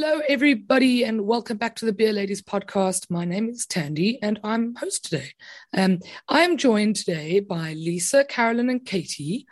Hello, everybody, and welcome back to the Beer Ladies podcast. My name is Tandy, and I'm host today. Um, I am joined today by Lisa, Carolyn, and Katie,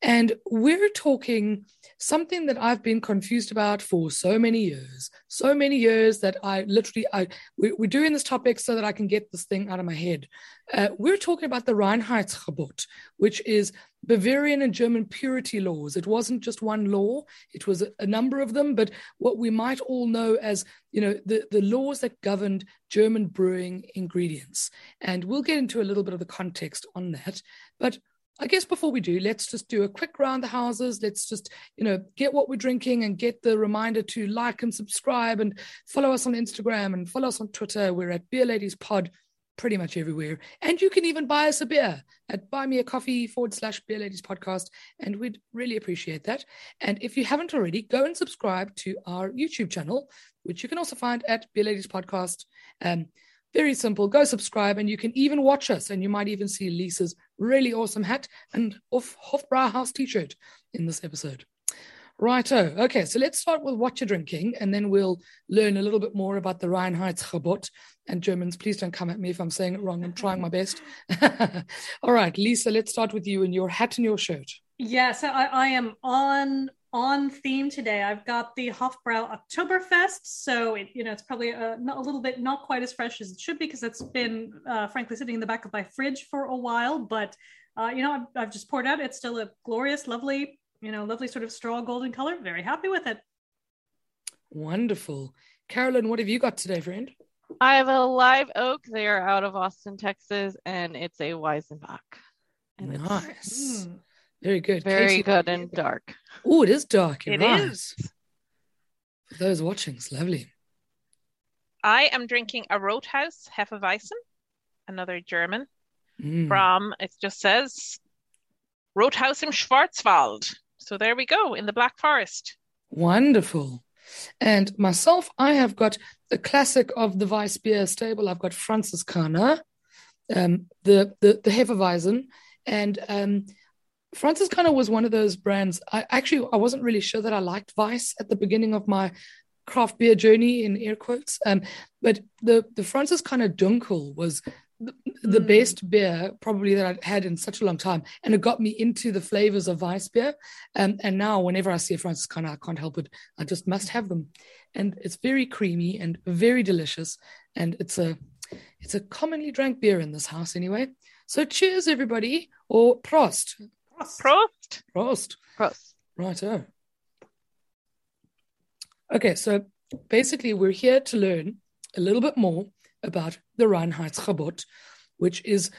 and we're talking something that I've been confused about for so many years, so many years that I literally, I we, are doing this topic so that I can get this thing out of my head. Uh, we're talking about the Reinheitsgebot, which is Bavarian and German purity laws. It wasn't just one law; it was a, number of them. But what we might all know as, you know, the the laws that governed German brewing ingredients, and we'll get into a little bit of the context on that. But I guess before we do, let's just do a quick round the houses. Let's just, you know, get what we're drinking and get the reminder to like and subscribe and follow us on Instagram and follow us on Twitter. We're at Beer Ladies Pod pretty much everywhere. And you can even buy us a beer at buy me a coffee forward slash beer ladies podcast. And we'd really appreciate that. And if you haven't already, go and subscribe to our YouTube channel, which you can also find at beer ladies podcast. Um, very simple. Go subscribe, and you can even watch us, and you might even see Lisa's really awesome hat and off Hofbrauhaus t-shirt in this episode. Righto. Okay, so let's start with what you're drinking, and then we'll learn a little bit more about the Reinheitsgebot. And Germans, please don't come at me if I'm saying it wrong. I'm trying my best. All right, Lisa, let's start with you and your hat and your shirt. Yeah, so I, I am on on theme today. I've got the Hofbrau Oktoberfest, so it, you know it's probably a, a, little bit not quite as fresh as it should be because it's been uh, frankly sitting in the back of my fridge for a while. But uh, you know I've, I've, just poured out. It's still a glorious, lovely, you know, lovely sort of straw golden color. Very happy with it. Wonderful, Carolyn. What have you got today, friend? I have a live oak. They are out of Austin, Texas, and it's a Weisenbach. And nice. Mm, very good. Very Katie, good and dark. Oh, it is dark. It right. is. For those watching, it's lovely. I am drinking a Rothaus Hefeweizen, another German, mm. from, it just says Rothaus im Schwarzwald. So there we go, in the Black Forest. Wonderful. And myself, I have got the classic of the Weissbier stable. I've got Franziskaner, um, the, the, the Hefeweizen, and um, was one of those brands. I actually I wasn't really sure that I liked Weiss at the beginning of my craft beer journey in air quotes. Um, but the the Franziskaner Dunkel was the, the mm. best beer probably that I'd had in such a long time, and it got me into the flavors of Weiss beer. Um, and now whenever I see a Franziskaner, I can't help it. I just must have them, and it's very creamy and very delicious, and it's a it's a commonly drank beer in this house anyway. So cheers, everybody, or prost. Prost. Prost. Prost. Prost. Righto. Okay, so basically, we're here to learn a little bit more about the Reinheitsgebot, which is,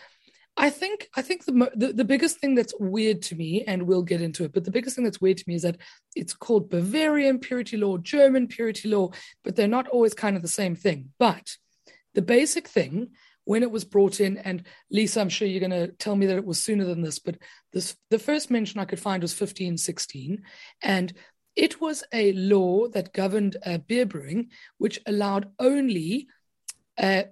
I think, I think the, the the biggest thing that's weird to me, and we'll get into it, but the biggest thing that's weird to me is that it's called Bavarian purity law, German purity law, but they're not always kind of the same thing. But the basic thing when it was brought in, and Lisa, I'm sure you're going to tell me that it was sooner than this, but this the first mention I could find was 1516, and it was a law that governed uh, beer brewing, which allowed only uh,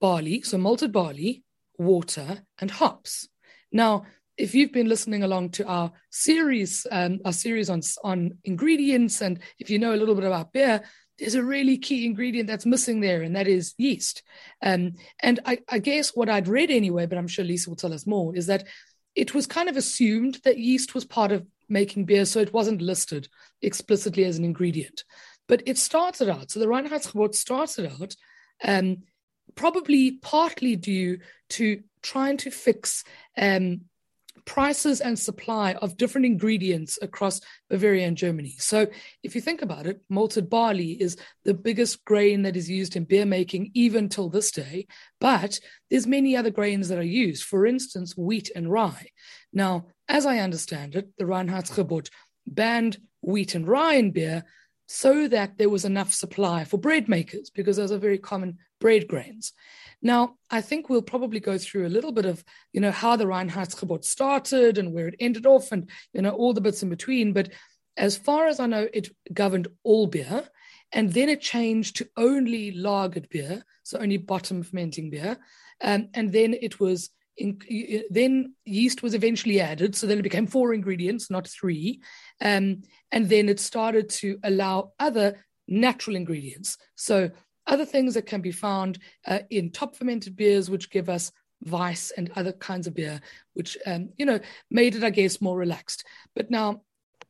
barley, so malted barley, water, and hops. Now, if you've been listening along to our series, um, our series on on ingredients, and if you know a little bit about beer, there's a really key ingredient that's missing there, and that is yeast. Um, and I, I, guess what I'd read anyway, but I'm sure Lisa will tell us more, is that it was kind of assumed that yeast was part of making beer, so it wasn't listed explicitly as an ingredient. But it started out, so the Reinheitsgebot started out um, probably partly due to trying to fix um, prices and supply of different ingredients across Bavaria and Germany. So, if you think about it, malted barley is the biggest grain that is used in beer making even till this day. But there's many other grains that are used. For instance, wheat and rye. Now, as I understand it, the Reinheitsgebot banned wheat and rye in beer so that there was enough supply for bread makers because those are very common bread grains. Now, I think we'll probably go through a little bit of, you know, how the Reinheitsgebot started and where it ended off and, you know, all the bits in between. But as far as I know, it governed all beer. And then it changed to only lagered beer, so only bottom fermenting beer. Um, and then it was, in, then yeast was eventually added. So then it became four ingredients, not three. Um, and then it started to allow other natural ingredients. So other things that can be found uh, in top fermented beers, which give us Weiss and other kinds of beer, which, um, you know, made it, I guess, more relaxed. But now,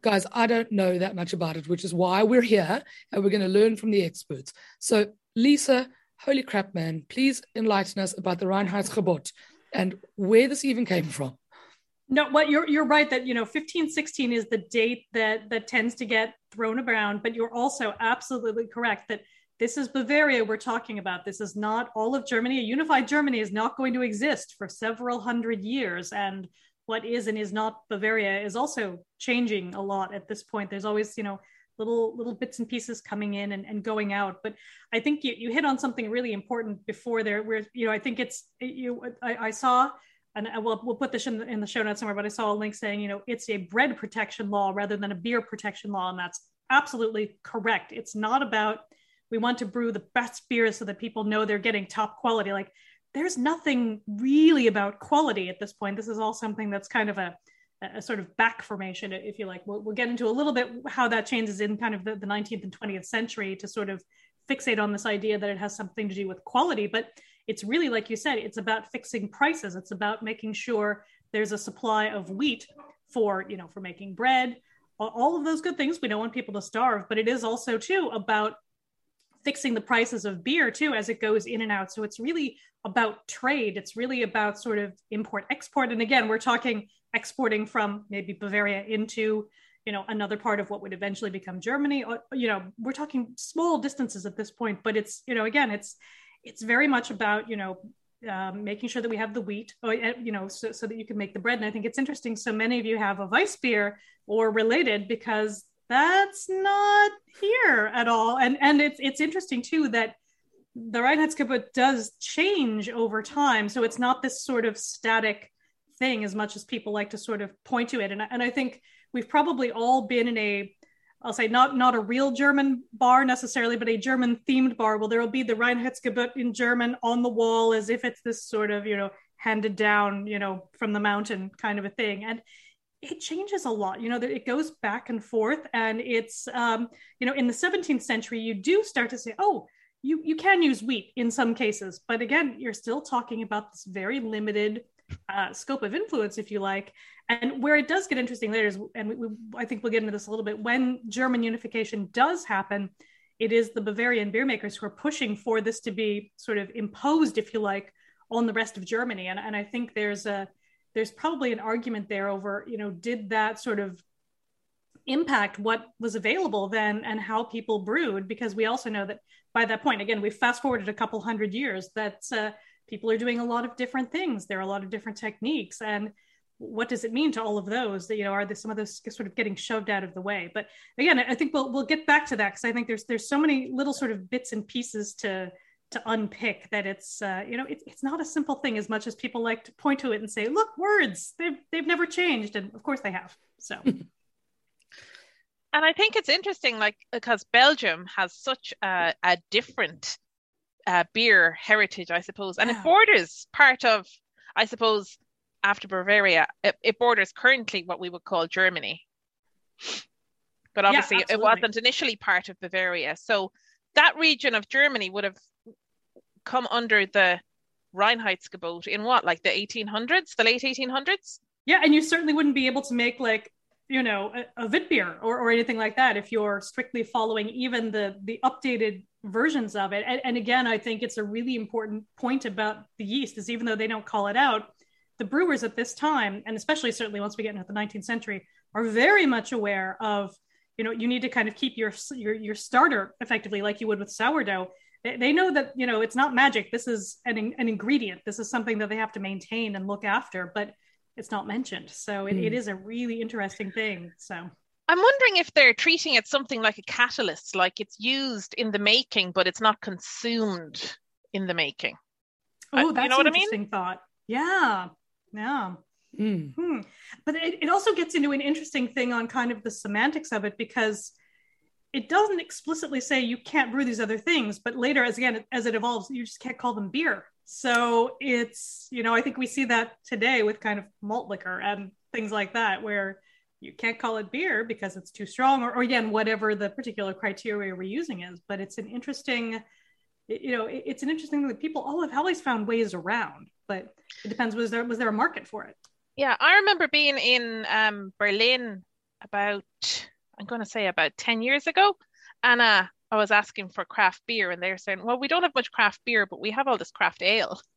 guys, I don't know that much about it, which is why we're here and we're going to learn from the experts. So, Lisa, holy crap, man, please enlighten us about the Reinheitsgebot and where this even came from. No, what you're you're right that you know 1516 is the date that that tends to get thrown around, but you're also absolutely correct that this is Bavaria we're talking about. This is not all of Germany. A unified Germany is not going to exist for several hundred years. And what is and is not Bavaria is also changing a lot at this point. There's always, you know, little little bits and pieces coming in and, and going out. But I think you, you hit on something really important before there, where you know, I think it's you I, I saw and we'll, we'll put this in the, in the show notes somewhere, but I saw a link saying, you know, it's a bread protection law rather than a beer protection law. And that's absolutely correct. It's not about we want to brew the best beers so that people know they're getting top quality like there's nothing really about quality at this point this is all something that's kind of a, a sort of back formation if you like. We'll, we'll, get into a little bit how that changes in kind of the, the 19th and 20th century to sort of fixate on this idea that it has something to do with quality. But it's really like you said it's about fixing prices. It's about making sure there's a supply of wheat for you know for making bread all of those good things. We don't want people to starve but it is also too about fixing the prices of beer too as it goes in and out. So it's really about trade. It's really about sort of import export. And again, we're talking exporting from maybe Bavaria into you know another part of what would eventually become Germany. You know, we're talking small distances at this point, but it's you know again it's it's very much about you know um, making sure that we have the wheat, uh, you know, so, so that you can make the bread. And I think it's interesting. So many of you have a Weiss beer or related because that's not here at all. And and it's it's interesting too that the Reinheitsgebot does change over time. So it's not this sort of static thing as much as people like to sort of point to it. And, and I think we've probably all been in a, I'll say not not a real German bar necessarily, but a German themed bar. Well, there will be the Reinheitsgebot in German on the wall as if it's this sort of, you know, handed down, you know, from the mountain kind of a thing. And it changes a lot you know that it goes back and forth and it's um, you know in the 17th century you do start to say oh you you can use wheat in some cases but again you're still talking about this very limited uh, scope of influence if you like. And where it does get interesting later is and we, we, i think we'll get into this a little bit when german unification does happen it is the bavarian beer makers who are pushing for this to be sort of imposed if you like on the rest of germany. And, and i think there's a there's probably an argument there over you know did that sort of impact what was available then and how people brewed? Because we also know that by that point again we fast forwarded a couple hundred years that uh, people are doing a lot of different things. There are a lot of different techniques. And what does it mean to all of those? That you know are there some of those sort of getting shoved out of the way? But again i think we'll, we'll get back to that because i think there's there's so many little sort of bits and pieces to to unpick that it's uh, you know it's, it's not a simple thing as much as people like to point to it and say look words they've they've never changed. And of course they have so. And i think it's interesting like because belgium has such a, a different uh, beer heritage i suppose. And yeah. it borders part of i suppose after bavaria it, it, borders currently what we would call germany. But obviously yeah, it wasn't initially part of bavaria. So that region of Germany would have come under the Reinheitsgebot in what, like the 1800s, the late 1800s? Yeah, and you certainly wouldn't be able to make like you know a, a beer or, or anything like that if you're strictly following even the the updated versions of it. And, and again, I think it's a really important point about the yeast is even though they don't call it out, the brewers at this time, and especially certainly once we get into the 19th century, are very much aware of you know you need to kind of keep your your, your starter effectively like you would with sourdough they, they know that you know it's not magic this is an, an ingredient this is something that they have to maintain and look after but it's not mentioned so it, mm. it hmm. a really interesting thing so I'm wondering if they're treating it something like a catalyst, like it's used in the making, but it's not consumed in the making. Oh, that's you know an interesting I mean? thought. Yeah, yeah. Mm. Hmm. But it, it also gets into an interesting thing on kind of the semantics of it because it doesn't explicitly say you can't brew these other things, but later, as again as it evolves, you just can't call them beer. So it's you know I think we see that today with kind of malt liquor and things like that where you can't call it beer because it's too strong or, or again whatever the particular criteria we're using is but it's an interesting you know it's an interesting thing that people all have always found ways around but it depends was there was there a market for it yeah, I remember being in um, Berlin about, I'm going to say about 10 years ago. And uh, I was asking for craft beer, and they were saying, well, we don't have much craft beer, but we have all this craft ale.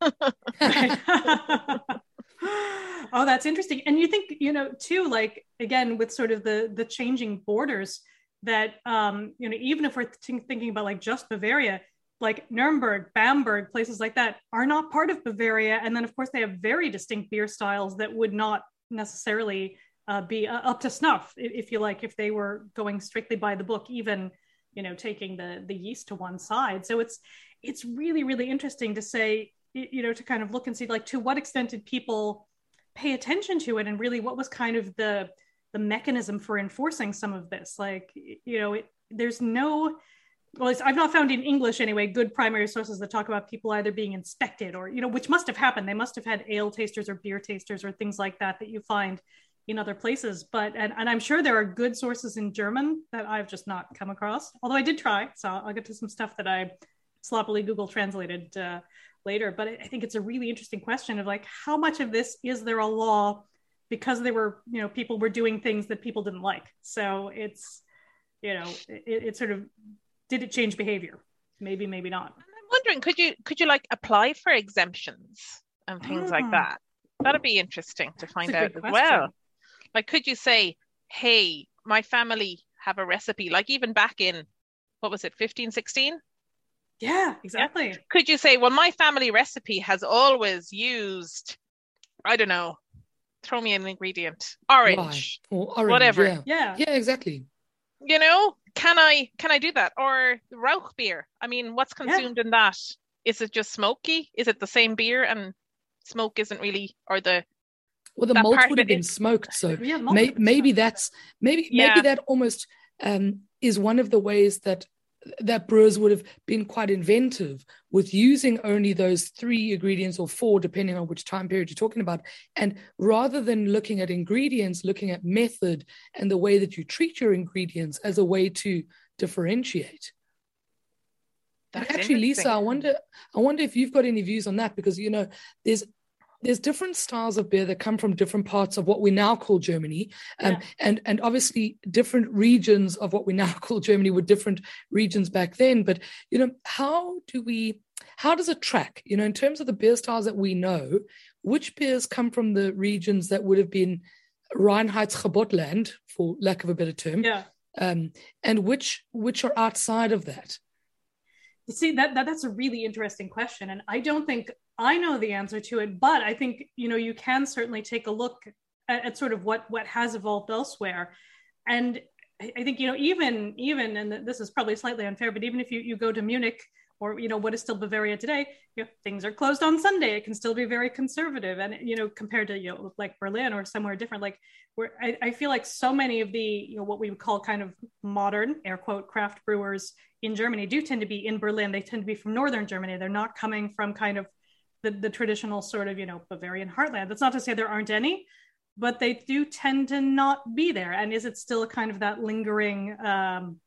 oh, that's interesting. And you think, you know, too, like, again, with sort of the the changing borders, that, um, you know, even if we're th- thinking about like just Bavaria, like Nuremberg, Bamberg, places like that are not part of Bavaria. And then, of course, they have very distinct beer styles that would not necessarily uh, be uh, up to snuff, if you like, if they were going strictly by the book, even you know taking the the yeast to one side. So it's it's really really interesting to say, you know, to kind of look and see like to what extent did people pay attention to it, and really what was kind of the the mechanism for enforcing some of this. Like you know, it, there's no well, I've not found in English anyway good primary sources that talk about people either being inspected or you know which must have happened. They must have had ale tasters or beer tasters or things like that that you find in other places. But and, and I'm sure there are good sources in German that I've just not come across. Although I did try, so I'll get to some stuff that I sloppily Google translated uh, later. But I think it's a really interesting question of like how much of this is there a law because they were you know people were doing things that people didn't like. So it's you know it, it sort of did it change behavior? Maybe, maybe not. I'm wondering, could you could you like apply for exemptions and things like ah. that? That'd be interesting to find out as well. Like, could you say, "Hey, my family have a recipe," like even back in what was it, 15, 16? Yeah, exactly. Yeah? Could you say, "Well, my family recipe has always used, I don't know, throw me an ingredient, orange, or orange whatever." Yeah. yeah, yeah, exactly. You know, can I can I do that? Or Rauch beer. I mean, what's consumed yeah. in that? Is it just smoky? Is it the same beer and smoke isn't really or the well the malt would have been is, smoked so yeah, may, maybe that's maybe yeah. maybe that almost um, is one of the ways that that brewers would have been quite inventive with using only those three ingredients or four, depending on which time period you're talking about. And rather than looking at ingredients, looking at method and the way that you treat your ingredients as a way to differentiate. That's actually, Lisa, I wonder, I wonder if you've got any views on that because you know, there's there's different styles of beer that come from different parts of what we now call Germany, um, yeah. and and obviously different regions of what we now call Germany were different regions back then. But you know, how do we? How does it track? You know, in terms of the beer styles that we know, which beers come from the regions that would have been Reinheitsgebotland, for lack of a better term, yeah, um, and which which are outside of that? See that, that that's a really interesting question and i don't think i know the answer to it but i think you know you can certainly take a look at, at sort of what what has evolved elsewhere. And i think you know even even and this is probably slightly unfair but even if you, you go to munich or you know what is still Bavaria today, you know, things are closed on Sunday. It can still be very conservative, and you know compared to you know like Berlin or somewhere different, like where I, I feel like so many of the you know what we would call kind of modern air quote craft brewers in Germany do tend to be in Berlin. They tend to be from northern Germany. They're not coming from kind of the, the traditional sort of you know Bavarian heartland. That's not to say there aren't any, but they do tend to not be there. And is it still kind of that lingering? Um,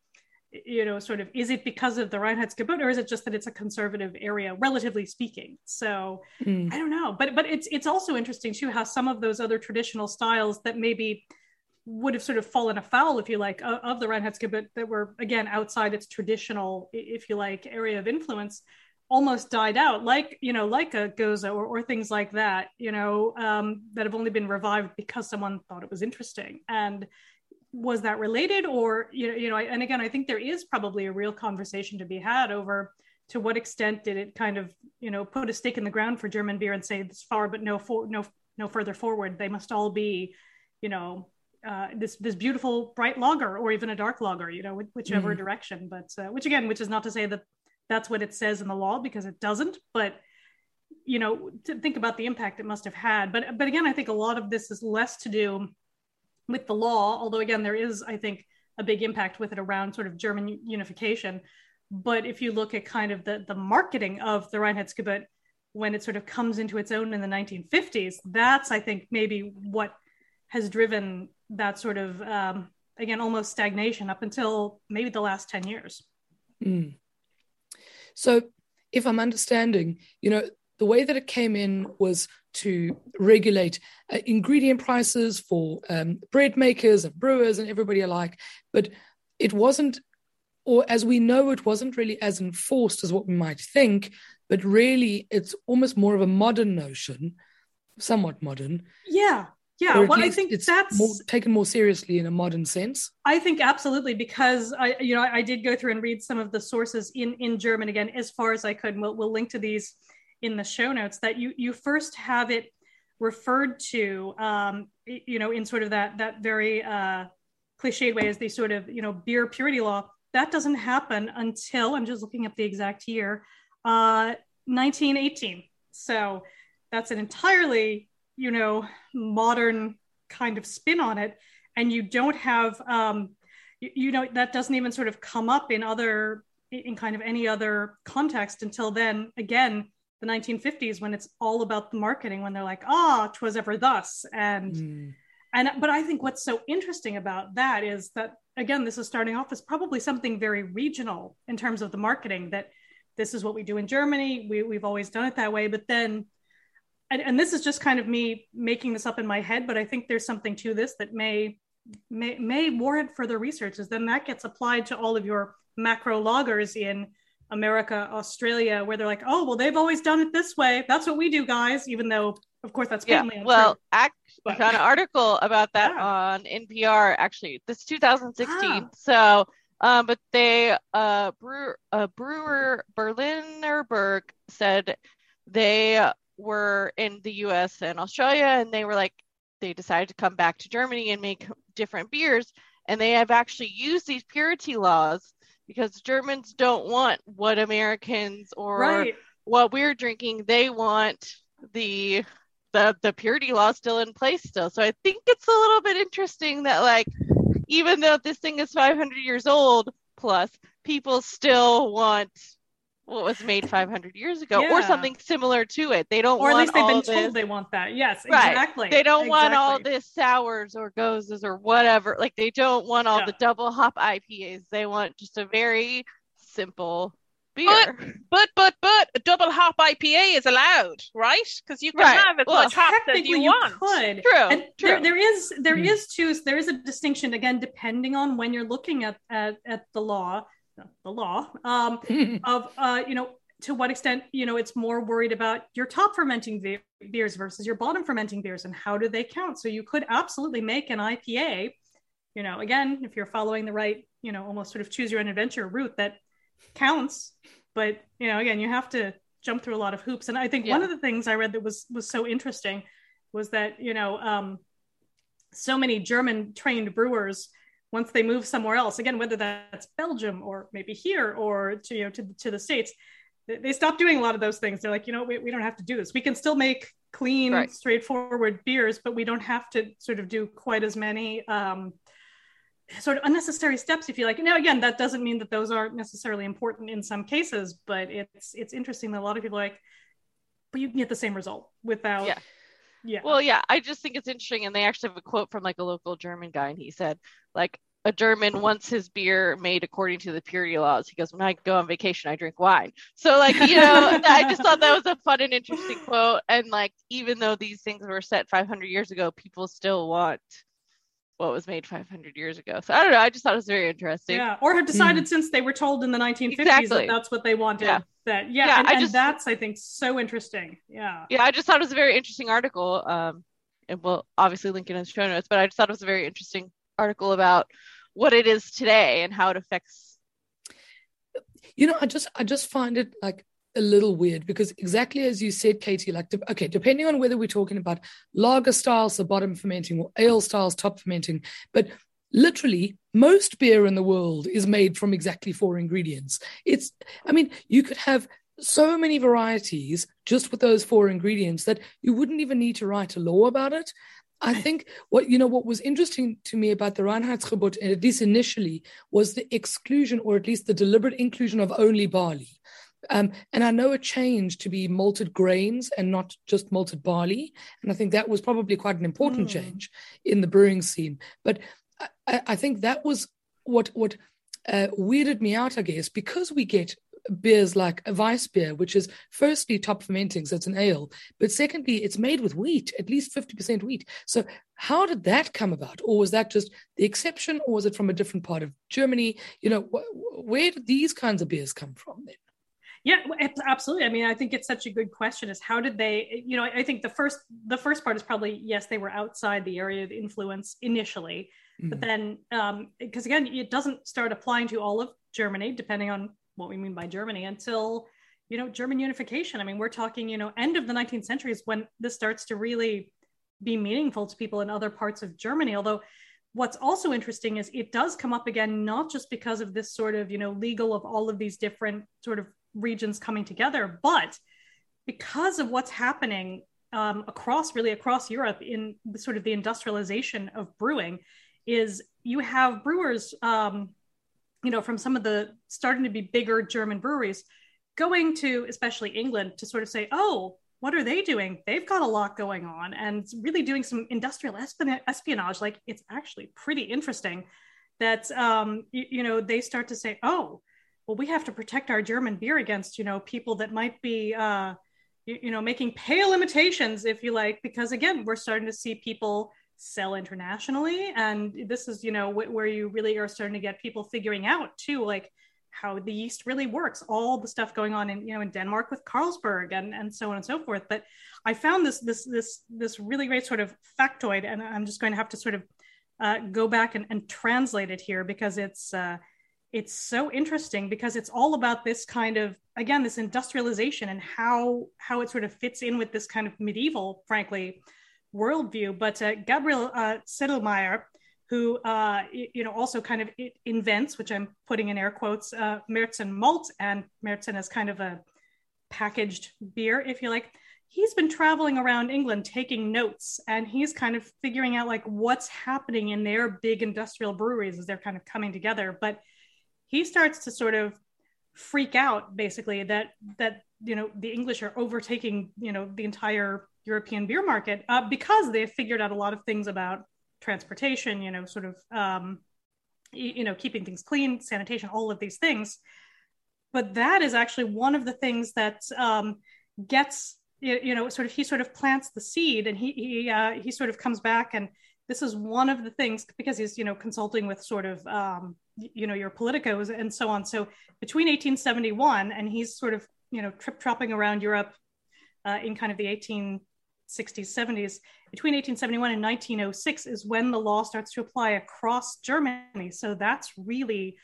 you know, sort of, is it because of the Reinheitsgebot, or is it just that it's a conservative area, relatively speaking? So mm. I don't know, but but it's it's also interesting too how some of those other traditional styles that maybe would have sort of fallen afoul, if you like, of, of the Reinheitsgebot that were again outside its traditional, if you like, area of influence, almost died out, like you know, like a Gose or, or things like that, you know, um, that have only been revived because someone thought it was interesting. And was that related, or you know, you know, and again, I think there is probably a real conversation to be had over to what extent did it kind of you know put a stake in the ground for German beer and say this far, but no for, no no further forward. They must all be, you know, uh, this this beautiful bright lager or even a dark lager, you know, whichever mm. direction. But uh, which again, which is not to say that that's what it says in the law because it doesn't. But you know, to think about the impact it must have had. But but again, I think a lot of this is less to do with the law, although again, there is, I think, a big impact with it around sort of German unification. But if you look at kind of the the marketing of the Reinheitsgebot when it sort of comes into its own in the 1950s, that's I think maybe what has driven that sort of um, again almost stagnation up until maybe the last 10 years mm. so if i'm understanding you know the way that it came in was to regulate uh, ingredient prices for um, bread makers and brewers and everybody alike but it wasn't or as we know it wasn't really as enforced as what we might think but really it's almost more of a modern notion somewhat modern. Yeah yeah. Well i think it's that's more, taken more seriously in a modern sense. I think absolutely because i you know i did go through and read some of the sources in in german again as far as i could we'll, we'll link to these in the show notes that you you first have it referred to um you know in sort of that that very uh cliched way as the sort of you know beer purity law. That doesn't happen until i'm just looking up the exact year uh 1918 so that's an entirely you know modern kind of spin on it. And you don't have um you, you know that doesn't even sort of come up in other in kind of any other context until then. Again the 1950s when it's all about the marketing when they're like ah oh, twas ever thus and mm. and but i think what's so interesting about that is that again this is starting off as probably something very regional in terms of the marketing that this is what we do in germany we, we've always done it that way but then and, and this is just kind of me making this up in my head, but I think there's something to this that may may, may warrant further research. Is then that gets applied to all of your macro lagers in America, Australia, where they're like, oh, well, they've always done it this way. That's what we do, guys. Even though, of course, that's yeah. Well, act, I found an article about that yeah. on NPR. Actually, this 2016. Ah. So, um, but they uh, brewer, uh, brewer Berliner Berg said they were in the US and Australia, and they were like, they decided to come back to Germany and make different beers. And they have actually used these purity laws because Germans don't want what Americans or right. what we're drinking. They want the the the purity law still in place still. So I think it's a little bit interesting that like even though this thing is 500 years old plus, people still want what was made 500 years ago yeah. or something similar to it they don't or at least they've been this... told they want that yes right. exactly they don't exactly. want all this sours or goses or whatever like they don't want all yeah. the double hop ipas they want just a very simple beer but but but, but a double hop ipa is allowed right because you can right. have as well, much hop as you, you want could. true, true. There, there is there mm. is too there is a distinction again depending on when you're looking at at, at the law the law um, of uh, you know to what extent you know it's more worried about your top fermenting be- beers versus your bottom fermenting beers and how do they count? So you could absolutely make an ipa you know again if you're following the right you know almost sort of choose your own adventure route that counts. But you know again you have to jump through a lot of hoops. And i think yeah. one of the things i read that was was so interesting was that you know um, so many german trained brewers once they move somewhere else again whether that's belgium or maybe here or to you know to, to the states they, stop doing a lot of those things. They're like you know we, we don't have to do this. We can still make clean right. straightforward beers but we don't have to sort of do quite as many um, sort of unnecessary steps if you like. Now again that doesn't mean that those aren't necessarily important in some cases but it's it's interesting that a lot of people like but you can get the same result without yeah yeah. Well, yeah, I just think it's interesting. And they actually have a quote from like a local German guy, and he said, like, a German wants his beer made according to the purity laws. He goes, when I go on vacation, I drink wine. So like, you know, I just thought that was a fun and interesting quote. And like, even though these things were set 500 years ago, people still want what was made 500 years ago. So I don't know. I just thought it was very interesting. Yeah. Or have decided mm. since they were told in the 1950s exactly. that that's what they wanted. Yeah. That yeah. yeah and, I just, that's I think so interesting. Yeah. Yeah. I just thought it was a very interesting article. Um, and we'll obviously link it in the show notes, but I just thought it was a very interesting article about what it is today and how it affects you know i just i just find it like a little weird because exactly as you said katie like okay depending on whether we're talking about lager styles the bottom fermenting or ale styles top fermenting but literally most beer in the world is made from exactly four ingredients. It's i mean you could have so many varieties just with those four ingredients that you wouldn't even need to write a law about it. I think what you know what was interesting to me about the Reinheitsgebot, at least initially, was the exclusion or at least the deliberate inclusion of only barley. Um, and I know it changed to be malted grains and not just malted barley. And I think that was probably quite an important mm. change in the brewing scene. But I, I think that was what what uh, weirded me out, I guess, because we get beers like a Weiss beer, which is firstly top fermenting, so it's an ale, but secondly, it's made with wheat, at least 50% wheat. So, how did that come about? Or was that just the exception, or was it from a different part of Germany? You know, wh- where did these kinds of beers come from then? Yeah, absolutely. I mean, I think it's such a good question. Is how did they? You know, I think the first the first part is probably yes, they were outside the area of influence initially, mm. but then because um, again, it doesn't start applying to all of Germany, depending on what we mean by Germany until you know German unification. I mean, we're talking you know end of the 19th century is when this starts to really be meaningful to people in other parts of Germany. Although what's also interesting is it does come up again not just because of this sort of you know legal of all of these different sort of regions coming together, but because of what's happening um, across really across Europe in the, sort of the industrialization of brewing is you have brewers um, you know, from some of the starting to be bigger German breweries going to especially England to sort of say, oh, what are they doing? They've got a lot going on and really doing some industrial espionage. Like it's actually pretty interesting that, um, you, you know, they start to say, oh, well, we have to protect our German beer against, you know, people that might be, uh, you, you know, making pale imitations, if you like, because again, we're starting to see people sell internationally and this is you know wh- where you really are starting to get people figuring out too like how the yeast really works all the stuff going on in you know in denmark with carlsberg and and so on and so forth. But i found this this this this really great sort of factoid and i'm just going to have to sort of uh, go back and, and translate it here because it's uh, it's so interesting because it's all about this kind of again this industrialization and how how it sort of fits in with this kind of medieval frankly worldview. But uh, Gabriel uh, Sedlmayr, who uh, you know also kind of invents, which I'm putting in air quotes, uh, Märzen malt, and Märzen is kind of a packaged beer, if you like. He's been traveling around England taking notes, and he's kind of figuring out like what's happening in their big industrial breweries as they're kind of coming together. But he starts to sort of freak out basically that that you know the english are overtaking you know the entire European beer market uh, because they've figured out a lot of things about transportation, you know, sort of, um, you know, keeping things clean, sanitation, all of these things. But that is actually one of the things that um, gets, you know, sort of he sort of plants the seed, and he he uh, he sort of comes back, and this is one of the things because he's you know consulting with sort of um, you know your politicos and so on. So between 1871 and he's sort of you know trip tropping around Europe uh, in kind of the 18 60s, 70s. Between 1871 and 1906 is when the law starts to apply across Germany. So that's really,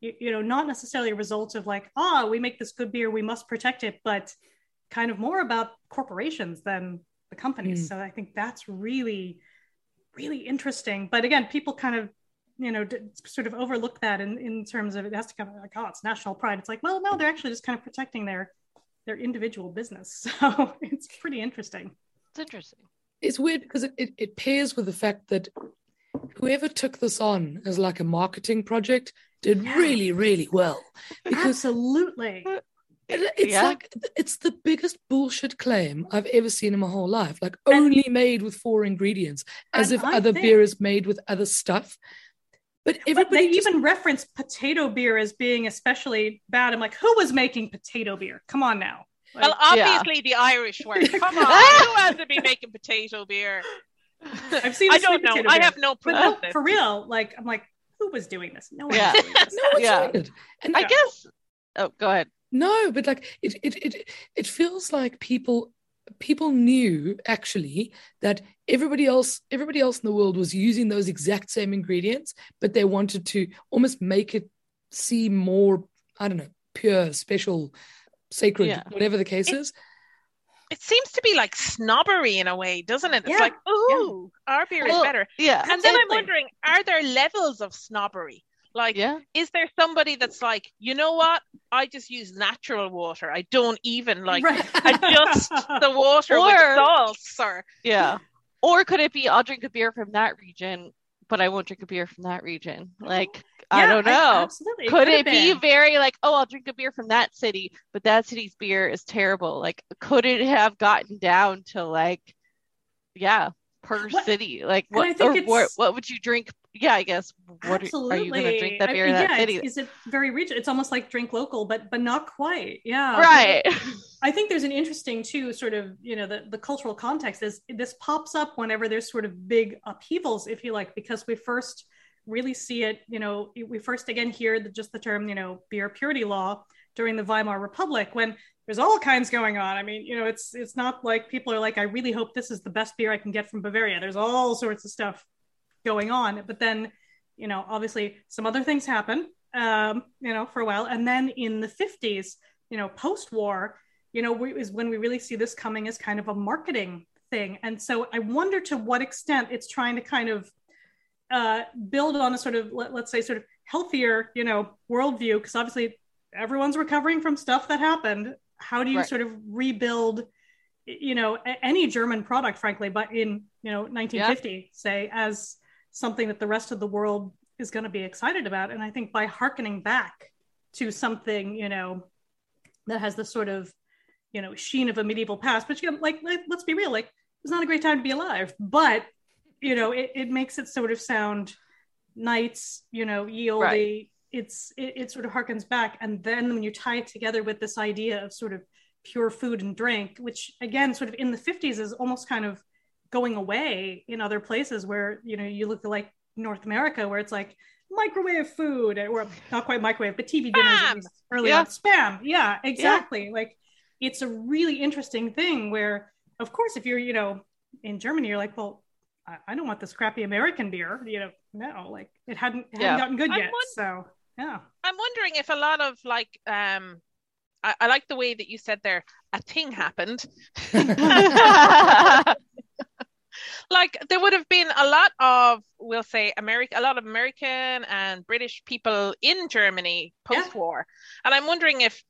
you, you know, not necessarily a result of like, ah, oh, we make this good beer, we must protect it, but kind of more about corporations than the companies. Mm. So I think that's really, really interesting. But again, people kind of you know, sort of overlook that in, in terms of it has to come like, oh, it's national pride. It's like, well, no, they're actually just kind of protecting their their individual business. So it's pretty interesting. It's interesting. It's weird because it, it, it pairs with the fact that whoever took this on as like a marketing project did yeah. really, really well. Because Absolutely. It, it's yeah. like it's the biggest bullshit claim I've ever seen in my whole life. Like only made with four ingredients, as if I other think... beer is made with other stuff. But, but they just... even reference potato beer as being especially bad. I'm like, who was making potato beer? Come on now. Like, well, obviously yeah. the Irish were. Come on, who has to be making potato beer? I've seen. I don't know. Beer. I have no proof. No, for real, like I'm like, who was doing this? No one. Yeah. no one's yeah. doing it. And I guess. Oh, go ahead. No, but like it, it, it, it feels like people people knew actually that everybody else everybody else in the world was using those exact same ingredients but they wanted to almost make it seem more i don't know pure special sacred yeah. whatever the case it, is it seems to be like snobbery in a way doesn't it it's yeah. like oh yeah. our beer well, is better yeah and then i'm wondering are there levels of snobbery like, yeah. is there somebody that's like, you know what? I just use natural water. I don't even like right. adjust the water or, with salts or yeah. Or could it be I'll drink a beer from that region, but I won't drink a beer from that region? Like yeah, I don't know. I, absolutely. Could, could it be very like, oh, I'll drink a beer from that city, but that city's beer is terrible? Like, could it have gotten down to like, yeah, per what? city? Like, what or what, what would you drink yeah, I guess. What Absolutely. Are, you going to drink that beer I, in that yeah, city? Is it very regional? It's almost like drink local, but but not quite. Yeah. Right. I think there's an interesting too, sort of, you know, the, the cultural context is this pops up whenever there's sort of big upheavals, if you like, because we first really see it, you know, we first again hear the, just the term, you know, beer purity law during the Weimar Republic when there's all kinds going on. I mean, you know, it's it's not like people are like, I really hope this is the best beer I can get from Bavaria. There's all sorts of stuff going on. But then, you know, obviously some other things happen, um, you know, for a while. And then in the 50s, you know, post war, you know, we, is when we really see this coming as kind of a marketing thing. And so I wonder to what extent it's trying to kind of uh, build on a sort of, let, us say, sort of healthier, you know, worldview, because obviously everyone's recovering from stuff that happened. How do you right. sort of rebuild? you know any german product frankly but in you know 1950 yeah. say as something that the rest of the world is going to be excited about. And I think by harkening back to something, you know, that has the sort of, you know, sheen of a medieval past, but you know, like, like let's be real, like it's not a great time to be alive, but you know, it, it makes it sort of sound knights, you know, ye olde. Right. It's it, it sort of harkens back, and then when you tie it together with this idea of sort of pure food and drink, which again, sort of in the 50s is almost kind of going away in other places where you know you look like North America where it's like microwave food or not quite microwave but TV dinners early yeah. on. Spam. Yeah exactly. Yeah. like it's a really interesting thing where of course if you're you know in Germany you're like well I, I don't want this crappy American beer you know no like it hadn't, it hadn't gotten good I'm yet so yeah. I'm wondering if a lot of like um I, I like the way that you said there a thing happened like there would have been a lot of we'll say america a lot of american and british people in germany post-war. Yeah. and i'm wondering if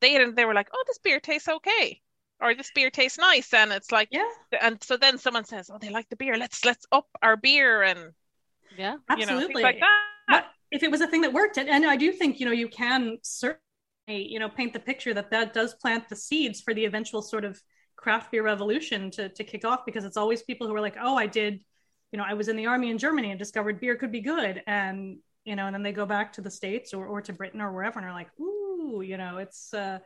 they had they were like oh this beer tastes okay or this beer tastes nice and it's like yeah. and so then someone says oh they like the beer. Let's let's up our beer and yeah. absolutely you know, like that. But if it was a thing that worked and, and i do think you know you can certainly you know paint the picture that that does plant the seeds for the eventual sort of craft beer revolution to to kick off because it's always people who are like, oh, I did, you know, I was in the army in Germany and discovered beer could be good, and you know, and then they go back to the states or or to Britain or wherever and are like, ooh, you know, it's uh,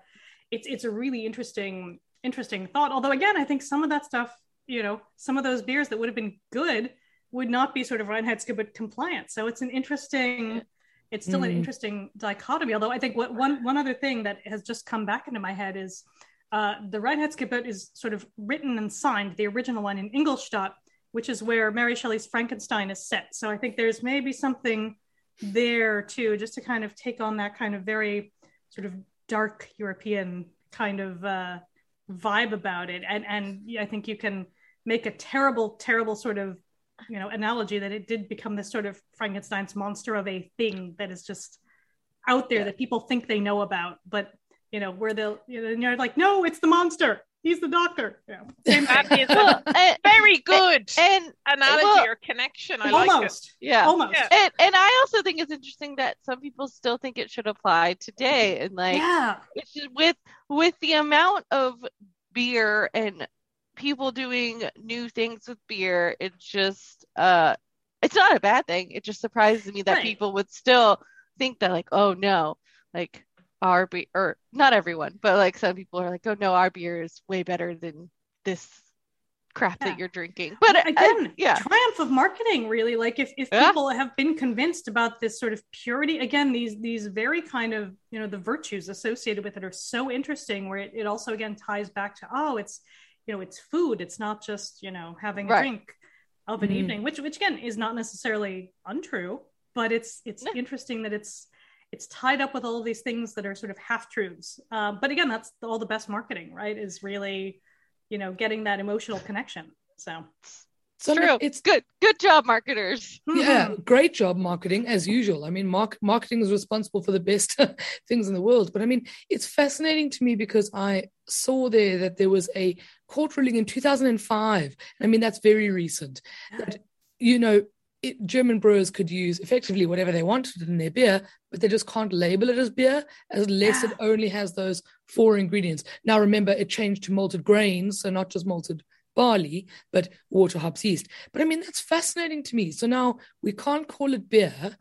it's it's a really interesting interesting thought. Although again, I think some of that stuff, you know, some of those beers that would have been good would not be sort of Reinheitsgebot compliant. So it's an interesting it's still mm. an interesting dichotomy. Although I think what one one other thing that has just come back into my head is uh, the Reinheitsgebot is sort of written and signed, the original one in Ingolstadt, which is where Mary Shelley's Frankenstein is set. So I think there's maybe something there too, just to kind of take on that kind of very sort of dark European kind of uh, vibe about it. And and I think you can make a terrible, terrible sort of you know analogy that it did become this sort of Frankenstein's monster of a thing that is just out there yeah. that people think they know about, but you know, where they'll, you know, and you're like, no, it's the monster. He's the doctor. Yeah. Well, a very good and, analogy well, or connection. I almost, like it. Yeah. Almost. Yeah. And, and I also think it's interesting that some people still think it should apply today. And like, yeah. with, with the amount of beer and people doing new things with beer, it just, uh, it's not a bad thing. It just surprises me that Right. people would still think that like, oh no, like our beer or not everyone, but like some people are like, oh no, our beer is way better than this crap Yeah. that you're drinking. But I- again, yeah, triumph of marketing, really. Like if, if Yeah. people have been convinced about this sort of purity, again, these these very kind of you know the virtues associated with it are so interesting. Where it, it also again ties back to oh, it's you know it's food. It's not just you know having a drink of an Mm. evening, which which again is not necessarily untrue, but it's it's interesting that it's it's tied up with all of these things that are sort of half truths. Um, but again, that's all the best marketing, right? Is really you know getting that emotional connection. So So it's look, true. it's good. Good job, marketers. yeah, great job marketing as usual. I mean, mark, marketing is responsible for the best things in the world. But I mean, it's fascinating to me because I saw there that there was a court ruling in 2005. I mean, that's very recent. That you know, it, German brewers could use effectively whatever they wanted in their beer, but they just can't label it as beer unless it ah. only has those four ingredients. Now, remember, it changed to malted grains, so not just malted barley, but water, hops, yeast. But I mean, that's fascinating to me. So now we can't call it beer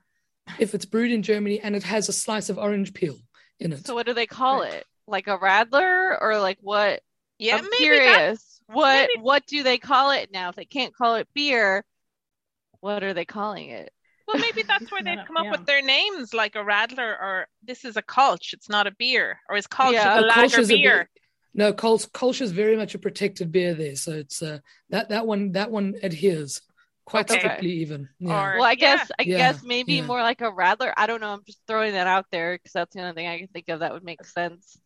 if it's brewed in Germany and it has a slice of orange peel in it. So what do they call it? Like a radler or like what? Yeah, I'm maybe that, curious. what maybe- what do they call it now? If they can't call it beer, what are they calling it? well, maybe that's where they've come up yeah. with their names, like a Radler, or this is a Kolsch, it's not a beer, or is Kolsch Yeah. a Oh, lager Kolsch is a beer? no, Kolsch, Kolsch is very much a protected beer there, so it's uh, that that one that one adheres quite Okay. strictly even. Yeah. Or- Well, I yeah. guess I Yeah, guess maybe yeah. more like a radler. I don't know. I'm just throwing that out there because that's the only thing I can think of that would make sense.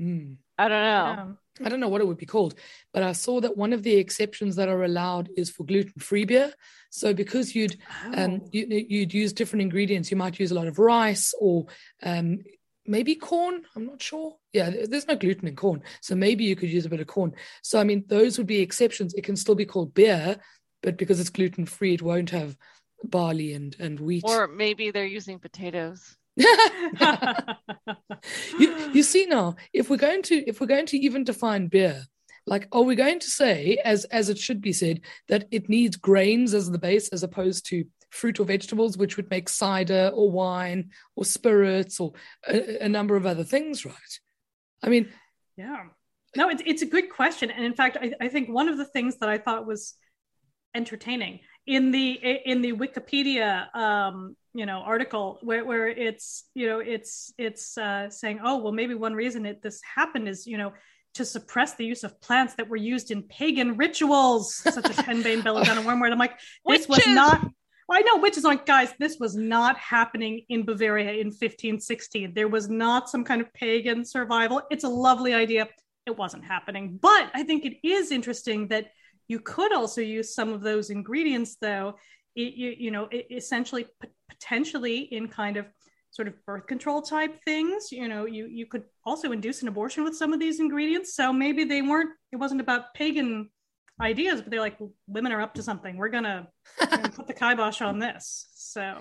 Mm. I don't know. Um, I don't know what it would be called, but I saw that one of the exceptions that are allowed is for gluten-free beer. So because you'd um, oh. you, you'd use different ingredients, you might use a lot of rice or um, maybe corn. I'm not sure. Yeah, there's no gluten in corn, so maybe you could use a bit of corn. So I mean, those would be exceptions. It can still be called beer, but because it's gluten-free, it won't have barley and and wheat. Or maybe they're using potatoes. you, you see now if we're going to if we're going to even define beer like are we going to say as as it should be said that it needs grains as the base as opposed to fruit or vegetables which would make cider or wine or spirits or a, a number of other things right i mean Yeah. No, it's it's a good question, and in fact, I, I think one of the things that I thought was entertaining in the in the Wikipedia um, you know article where, where it's you know it's it's uh, saying oh well maybe one reason it this happened is you know to suppress the use of plants that were used in pagan rituals such as henbane, belladonna, wormwood. I'm like this was not. Well, I know witches like guys. This was not happening in Bavaria in 1516. There was not some kind of pagan survival. It's a lovely idea. It wasn't happening, but I think it is interesting that you could also use some of those ingredients, though. It, you, you know, it, essentially potentially in kind of sort of birth control type things. You know, you you could also induce an abortion with some of these ingredients. So maybe they weren't. It wasn't about pagan ideas, but they're like women are up to something. We're gonna, gonna put the kibosh on this. So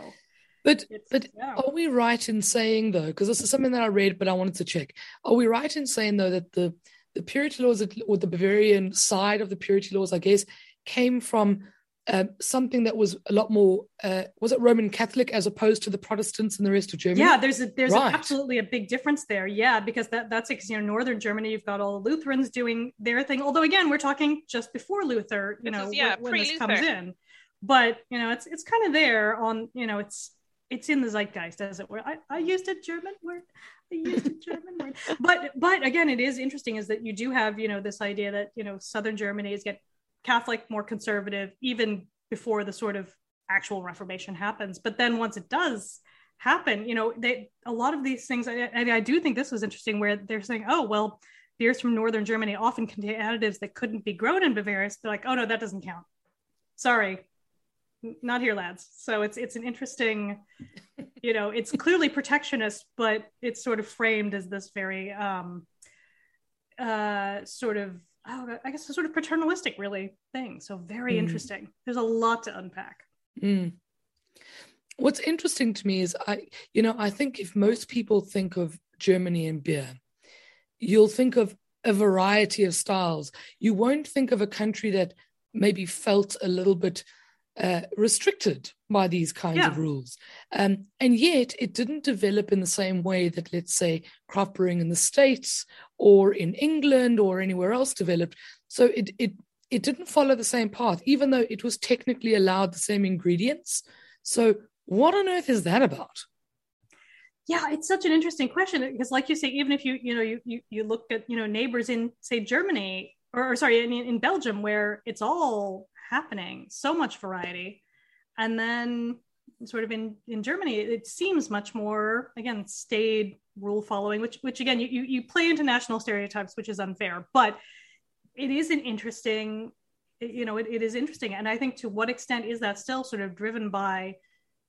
but but yeah. are we right in saying though because this is something that i read but i wanted to check are we right in saying though that the the purity laws or the bavarian side of the purity laws i guess came from um, something that was a lot more uh, was it roman catholic as opposed to the protestants and the rest of germany Yeah, there's a there's Right. a, absolutely a big difference there. Yeah, because that that's because you know northern Germany, you've got all the Lutherans doing their thing. Although again, we're talking just before Luther, you This know, is- yeah, when, when this comes in. But you know, it's it's kind of there on you know, it's it's in the zeitgeist as it were. I, I used a German word. I used a German word. But but again, it is interesting is that you do have you know this idea that you know southern Germany is get Catholic, more conservative, even before the sort of actual Reformation happens. But then once it does happen, you know, they a lot of these things, and I do think this was interesting, where they're saying, oh well, beers from northern Germany often contain additives that couldn't be grown in Bavaria. So they're like, oh no, that doesn't count. Sorry, not here, lads. So it's it's an interesting, you know, it's clearly protectionist, but it's sort of framed as this very um, uh, sort of oh, I guess a sort of paternalistic really thing. So very Mm. interesting. There's a lot to unpack. Mm. What's interesting to me is I, you know, I think if most people think of Germany and beer, you'll think of a variety of styles. You won't think of a country that maybe felt a little bit uh, restricted by these kinds yeah. of rules. Um, and yet it didn't develop in the same way that, let's say, craft brewing in the States or in England or anywhere else developed. So it, it, it didn't follow the same path, even though it was technically allowed the same ingredients. So what on earth is that about? Yeah, it's such an interesting question because, like you say, even if you you know you you, you look at you know neighbors in say Germany or, or sorry in, in Belgium where it's all happening, so much variety, and then sort of in in Germany it seems much more again staid rule following, which which again you you play into national stereotypes, which is unfair, but it is an interesting you know it, it is interesting. And i think to what extent is that still sort of driven by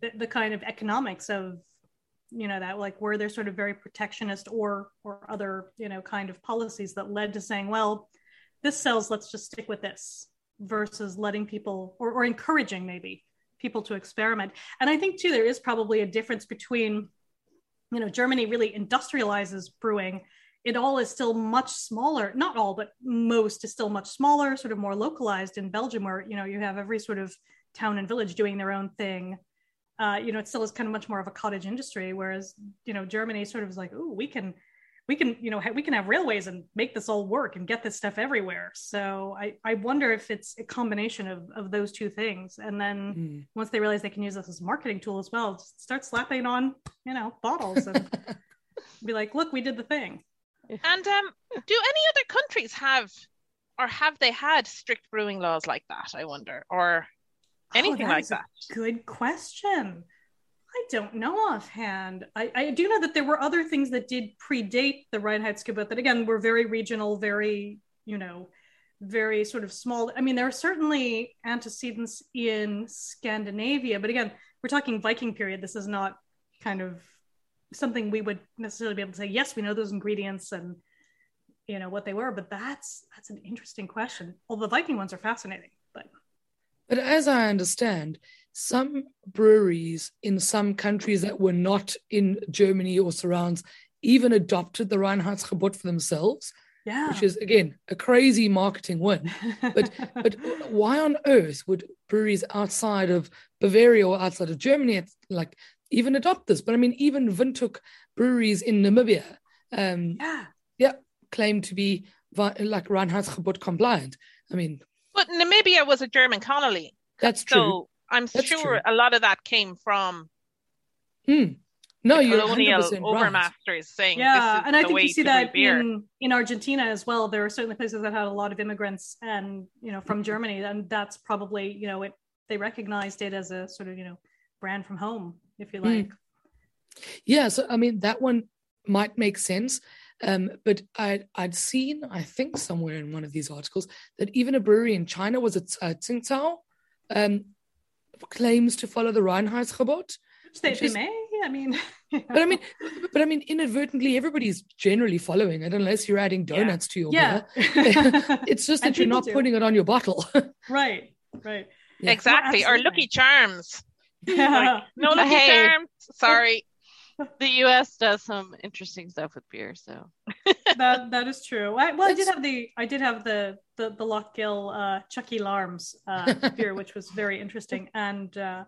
the, the kind of economics of you know that like where there's sort of very protectionist or or other you know kind of policies that led to saying well this sells let's just stick with this versus letting people or, or encouraging maybe people to experiment. And i think too there is probably a difference between you know germany really industrializes brewing. It all is still much smaller not all but most is still much smaller sort of more localized in belgium where you know you have every sort of town and village doing their own thing. Uh, you know, it still is kind of much more of a cottage industry, whereas you know Germany sort of is like, oh, we can, we can, you know, ha- we can have railways and make this all work and get this stuff everywhere. So I, I wonder if it's a combination of of those two things, and then mm. once they realize they can use this as a marketing tool as well, start slapping on, you know, bottles and be like, look, we did the thing. And um, do any other countries have, or have they had strict brewing laws like that? I wonder, or Oh, anything oh, like that? good question. I don't know offhand. I, I, do know that there were other things that did predate the Reinheitsgebot that again were very regional, very, you know, very sort of small. I mean, there are certainly antecedents in Scandinavia, but again, we're talking Viking period. This is not kind of something we would necessarily be able to say, yes, we know those ingredients and you know what they were, but that's that's an interesting question. Well, the Viking ones are fascinating, but but as I understand, some breweries in some countries that were not in Germany or surrounds even adopted the Reinheitsgebot for themselves. Yeah. Which is again a crazy marketing win. But but why on earth would breweries outside of Bavaria or outside of Germany like even adopt this? But I mean, even Windhoek breweries in Namibia, um, yeah, yeah, claim to be like Reinheitsgebot compliant. I mean, but Namibia was a German colony. That's true. So I'm That's sure true. a lot of that came from hmm. no, you're colonial overmasters right. saying yeah, and I think you see that in in Argentina as well. There are certainly places that had a lot of immigrants and you know from Germany, and that's probably you know it they recognized it as a sort of you know brand from home, if you hmm. like. Mm. Yeah, so I mean that one might make sense. Um, but I'd, I'd seen, I think, somewhere in one of these articles that even a brewery in China was it uh, Tsingtao um, claims to follow the Reinheitsgebot. They, they may. I mean, but I mean, but I mean, inadvertently, everybody's generally following it, unless you're adding donuts yeah. to your yeah. beer. it's just that you're not do. putting it on your bottle. right. Right. Yeah. Exactly. Or Lucky Charms. Yeah. Like, no Lucky hey. Charms. Sorry the U.S. does some interesting stuff with beer, so that that is true. I, well, I did have the I did have the the the Lough Gill uh, Chucky Larms uh, beer, which was very interesting, and uh,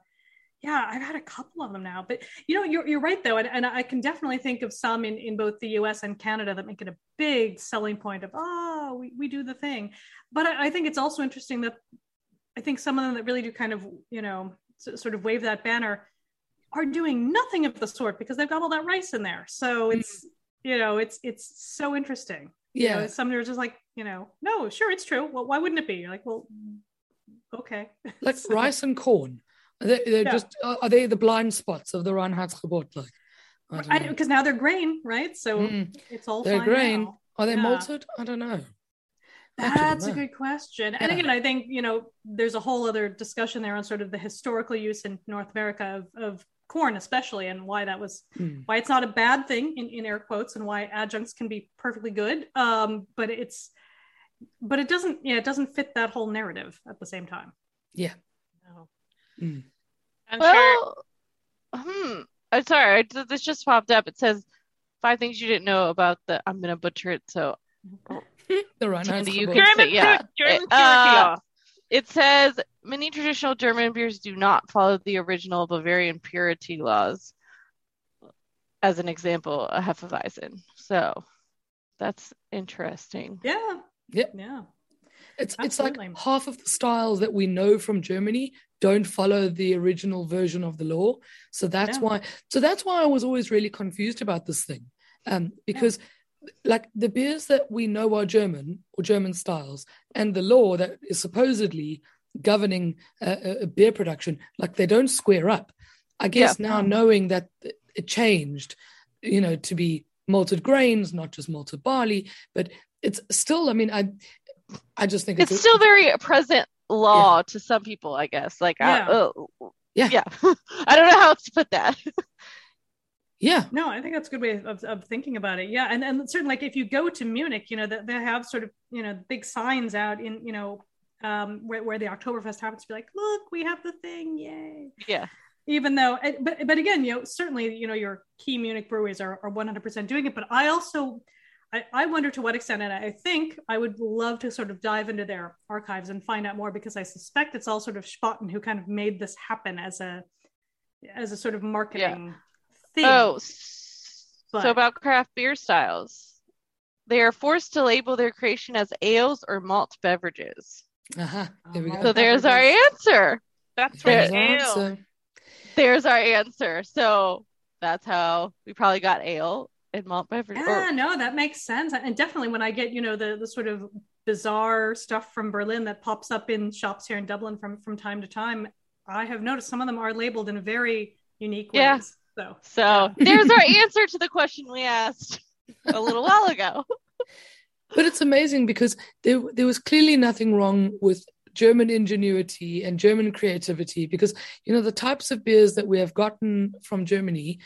yeah, I've had a couple of them now. But you know, you're you're right though, and, and I can definitely think of some in in both the U.S. and Canada that make it a big selling point of oh, we we do the thing. But I, I think it's also interesting that I think some of them that really do kind of you know sort of wave that banner are doing nothing of the sort because they've got all that rice in there. So hmm. it's, mm. you know, it's it's so interesting. Yeah. You know, some are just like, you know, no, sure, it's true. Well, why wouldn't it be? You're like, well, okay. Like rice and corn. Are they, they're yeah. just are they the blind spots of the Reinheitsgebot? Like, because now they're grain, right? So mm. it's all they're grain. Now. Are they yeah. malted? I don't know. That's a good question. And again, I think, you know, there's a whole other discussion there on sort of the historical use in North America of, of corn especially and why that was mm. why it's not a bad thing in, in air quotes and why adjuncts can be perfectly good um but it's but it doesn't yeah it doesn't fit that whole narrative at the same time yeah no. Mm. well sure. hmm i'm sorry this just popped up it says five things you didn't know about the i'm gonna butcher it so the run you can say, yeah German, uh, it says many traditional German beers do not follow the original Bavarian purity laws. As an example, a Hefeweizen. So that's interesting. Yeah. Yeah. Yeah. It's it's like half of the styles that we know from Germany don't follow the original version of the law. So that's Yeah. why so that's why I was always really confused about this thing. Um, because like the beers that we know are German or German styles and the law that is supposedly governing uh, uh, beer production, like they don't square up. I guess now knowing that it changed, you know, to be malted grains, not just malted barley, but it's still, I mean, I I just think It's a- still very present law to some people, I guess. Like, I- Yeah. oh, Yeah. yeah. I don't know how else to put that. yeah. No, I think that's a good way of, of thinking about it. Yeah, and and certainly like if you go to Munich, you know that they have sort of you know big signs out in you know um, where where the Oktoberfest happens to be like, look, we have the thing, yay! yeah. Even though, eh, but but again, you know, certainly you know your key Munich breweries are are one hundred percent doing it. But I also I, I wonder to what extent, and I think I would love to sort of dive into their archives and find out more because I suspect it's all sort of Spaten who kind of made this happen as a as a sort of marketing thing. Oh, But- so about craft beer styles. They are forced to label their creation as ales or malt beverages. Uh-huh. There we go. So there's our answer. That's There- right. There's our Ale. answer. There's our answer. So that's how we probably got ale in malt beverage. or- Yeah, no, that makes sense. And definitely when I get, you know, the the sort of bizarre stuff from Berlin that pops up in shops here in Dublin from from time to time, I have noticed some of them are labeled in a very unique ways. Yeah. So So there's our answer to the question we asked a little while ago. But it's amazing because there there was clearly nothing wrong with German ingenuity and German creativity because you know the types of beers that we have gotten from Germany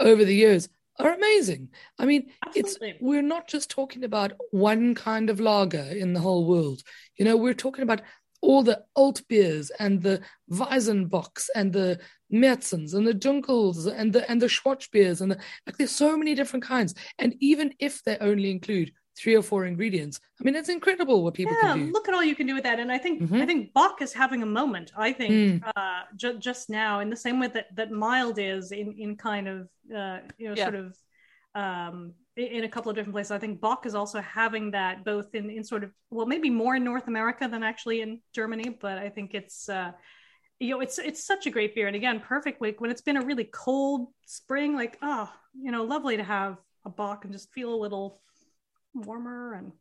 over the years are amazing. I mean, Absolutely. it's we're not just talking about one kind of lager in the whole world. You know, we're talking about all the alt beers and the Weizenbocks and the Märzens and the Dunkels and the and the Schwarz beers and the, like there's so many different kinds. And even if they only include three or four ingredients, I mean it's incredible what people yeah, can do. look at all you can do with that. And I think Mhm. I think Bock is having a moment. I think Mm. uh, ju- just now, in the same way that that mild is in in kind of uh, you know Yeah. sort of um, in a couple of different places. I think Bock is also having that both in in sort of well maybe more in North America than actually in Germany, but I think it's. Uh, you know, it's it's such a great beer, and again, perfect week when it's been a really cold spring. Like, oh, you know, lovely to have a Bock and just feel a little warmer and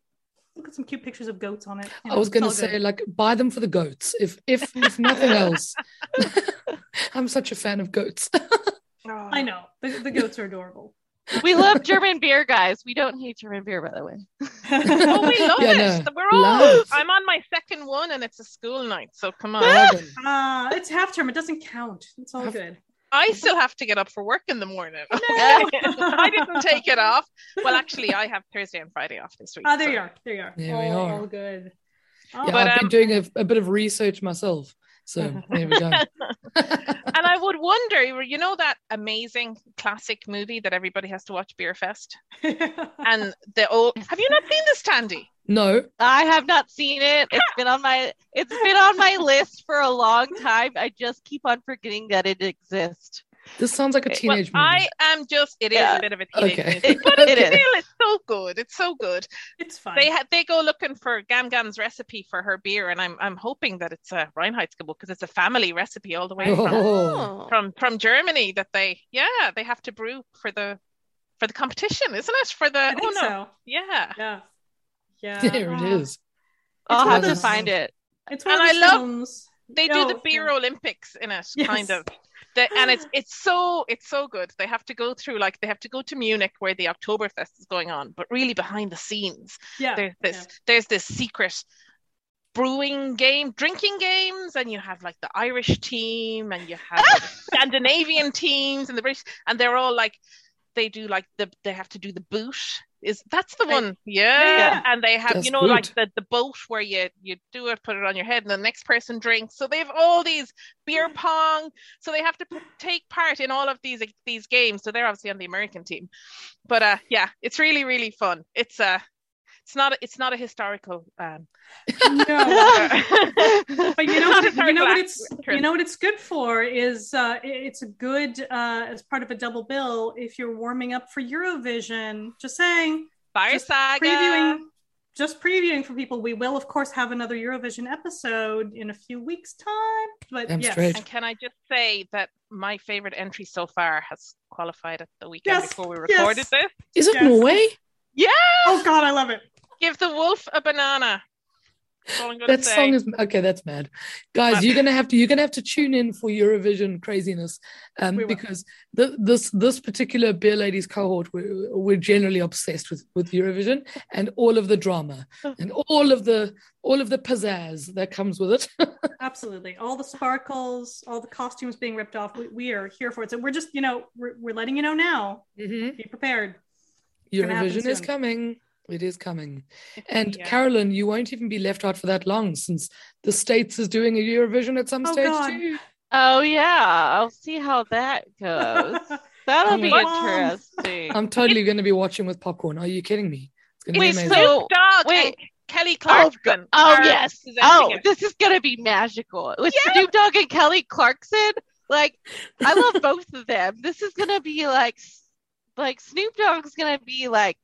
look at some cute pictures of goats on it. you I was going to say good. like buy them for the goats if if if nothing else. I'm such a fan of goats. I know the, the goats are adorable. We love German beer, guys. We don't hate German beer, by the way. Oh, we love Yeah, it. no, We're all. love. I'm on my second one, and it's a school night. So come on. Dragon. Ah, it's half term. It doesn't count. It's all Half- good. I still have to get up for work in the morning. No. I didn't take it off. Well, actually, I have Thursday and Friday off this week. Ah, there so- you are. There you are. There all, we are. all good. Oh, Yeah, But, I've um, been doing a, a bit of research myself. So there we go. And I would wonder, you know, that amazing classic movie that everybody has to watch, Beerfest, and the old. Have you not seen this, Tandy? no, I have not seen it. It's been on my it's been on my list for a long time. I just keep on forgetting that it exists. This sounds like a Well, teenage movie. I am just. It is Yeah. a bit of a teenage Okay. movie, but It it's is. still it's so good. It's so good. it's fine. They ha- they go looking for Gam Gam's recipe for her beer, and I'm I'm hoping that it's a Reinheitsgebot because it's a family recipe all the way from Oh. from from Germany that they yeah they have to brew for the for the competition, isn't it? For the I oh no so. yeah Yeah. Yeah. there it is. I'll one have to find it. It's one And of I those love- films. they do oh, the Oh, beer yeah. Olympics in it Yes. kind of. The, and it's it's so it's so good. They have to go through like they have to go to Munich where the Oktoberfest is going on, but really behind the scenes Yeah. there's this yeah. there's this secret brewing game drinking games and you have like the irish team and you have scandinavian teams and the british and they're all like they do like the they have to do the boot is that's the one. Yeah. Yeah. and they have That's you know like the the boat where you you do it put it on your head and the next person drinks. So they have all these beer pong. So they have to p- take part in all of these these games. So they're obviously on the american team. But uh yeah it's really really fun. It's uh it's not a, it's not a historical um no. but you know what, you know what it's you know what it's good for is uh it's a good uh as part of a double bill if you're warming up for eurovision. Just saying. Fire just saga. previewing just previewing for people. We will of course have another eurovision episode in a few weeks time but Damn yes. straight. and can i just say that my favorite entry so far has qualified at the weekend Yes, before we yes. recorded this. Is it Yes. Norway? yeah oh god i love it give the wolf a banana That's all I'm gonna That say. song is okay. That's mad, guys. Mad. You're gonna have to you're gonna have to tune in for Eurovision craziness, um, We because the, this this particular Beer Ladies cohort we're, we're generally obsessed with with Eurovision and all of the drama and all of the all of the pizzazz that comes with it. absolutely all the sparkles all the costumes being ripped off we, we are here for it so we're just you know we're, we're letting you know now Mhm. be prepared gonna Eurovision is coming. It is coming. And Yeah. Carolyn, you won't even be left out for that long since the States is doing a Eurovision at some Oh, stage God. too. Oh yeah, I'll see how that goes. That'll Oh, be Mom. interesting. I'm totally going to be watching with popcorn. Are you kidding me? It's going to be amazing. so- Snoop Dogg wait. and Kelly Oh, Clarkson. oh are yes. Oh, it. this is gonna be magical. With Snoop Dogg and Kelly Clarkson. Like, I love both of them. This is gonna be like like Snoop Dogg's gonna be like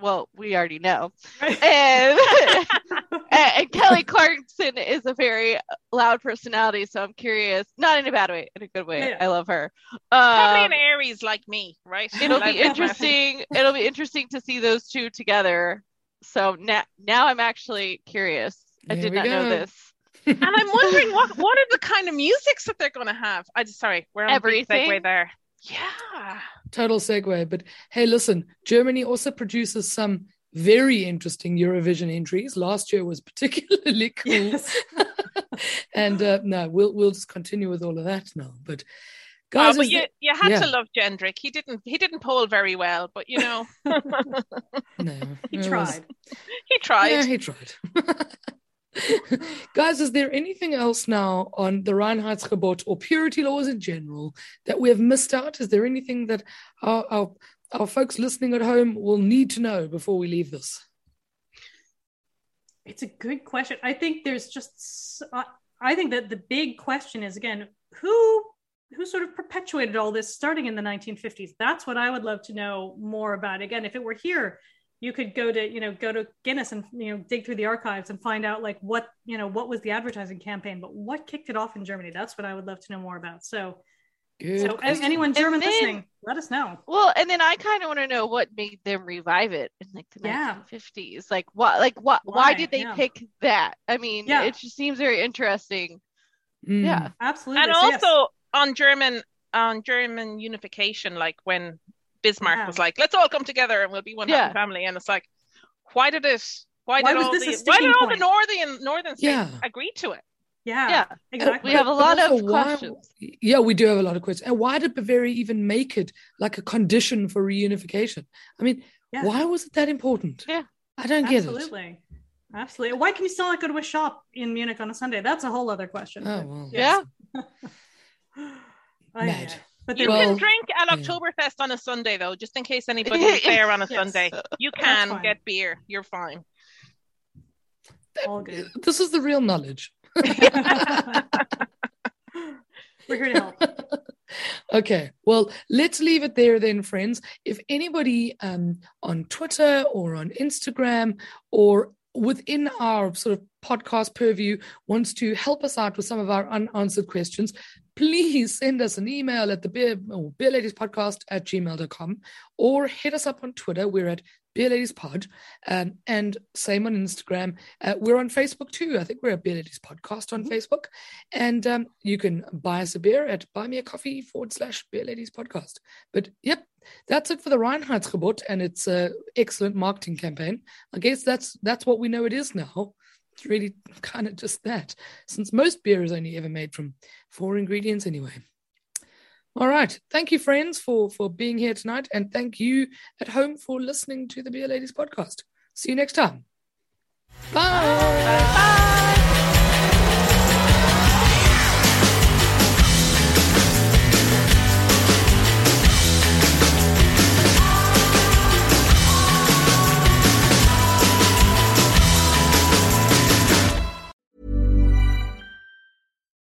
well, we already know. And, and and Kelly Clarkson is a very loud personality, so I'm curious. Not in a bad way, in a good way. Yeah, yeah. I love her. Probably Um, an Aries like me, right? it'll be interesting. It'll be interesting to see those two together. So now, now I'm actually curious. I There did we not know this. And I'm wondering what what are the kind of musics that they're going to have? I just sorry, we're on a big Everything. segue there. Yeah. Total segue. But hey, listen, Germany also produces some very interesting Eurovision entries. Last year was particularly cool. yes and uh, no, we'll we'll just continue with all of that now. But Oh, guys, but you, there- you had yeah. to love Jendrik. He didn't he didn't poll very well, but you know no, he it was- tried he tried. Yeah, he tried. Guys, is there anything else now on the Reinheitsgebot or purity laws in general that we have missed out? Is there anything that our, our, our folks listening at home will need to know before we leave this? It's a good question. I think there's just I think that the big question is again who who sort of perpetuated all this starting in the 1950s. That's what I would love to know more about. Again, if it were here, you could go to you know go to Guinness and you know dig through the archives and find out like what you know what was the advertising campaign, but what kicked it off in Germany. That's what I would love to know more about. So, Good. so question. anyone German then- listening, let us know. Well, and then I kind of want to know what made them revive it in like the Yeah. 1950s. Like what? Like what? Why, Why? did they Yeah. pick that? I mean, Yeah. it just seems very interesting. Mm. Yeah. Absolutely. and So, yes. also on German on German unification, like when Bismarck Yeah. was like, "Let's all come together and we'll be one Yeah. happy family," and it's like, why did it? Why, Why did all this the why sticking did all point? the northern northern states Yeah. agree to it? yeah, Yeah. exactly. We have a lot of why- questions. Yeah, we do have a lot of questions. And why did Bavaria even make it like a condition for reunification? I mean, Yeah. why was it that important? Yeah. I don't get it. Absolutely. Absolutely. Why can you still not go to a shop in Munich on a Sunday? That's a whole other question. Oh, But well. Yeah. Ay, Mad. Ay, ay. But You Well, can drink at yeah. Oktoberfest on a Sunday though, just in case anybody is there on a Yes. Sunday. You can get beer. You're fine. all good. This is the real knowledge. We're here to help. okay well let's leave it there then friends if anybody um, on twitter or on instagram or within our sort of podcast purview wants to help us out with some of our unanswered questions please send us an email at the beer, or beer ladies podcast at gmail.com or hit us up on twitter we're at beer ladies pod um, and same on instagram uh, we're on facebook too i think we're a beer ladies podcast on facebook and um, you can buy us a beer at buy me a coffee forward slash beer ladies podcast. But yep, that's it for the Reinheitsgebot and its uh, excellent marketing campaign. I guess that's that's what we know it is now. It's really kind of just that, since most beer is only ever made from four ingredients anyway. All right. Thank you, friends, for for being here tonight, and thank you at home for listening to the Beer Ladies podcast. See you next time. Bye.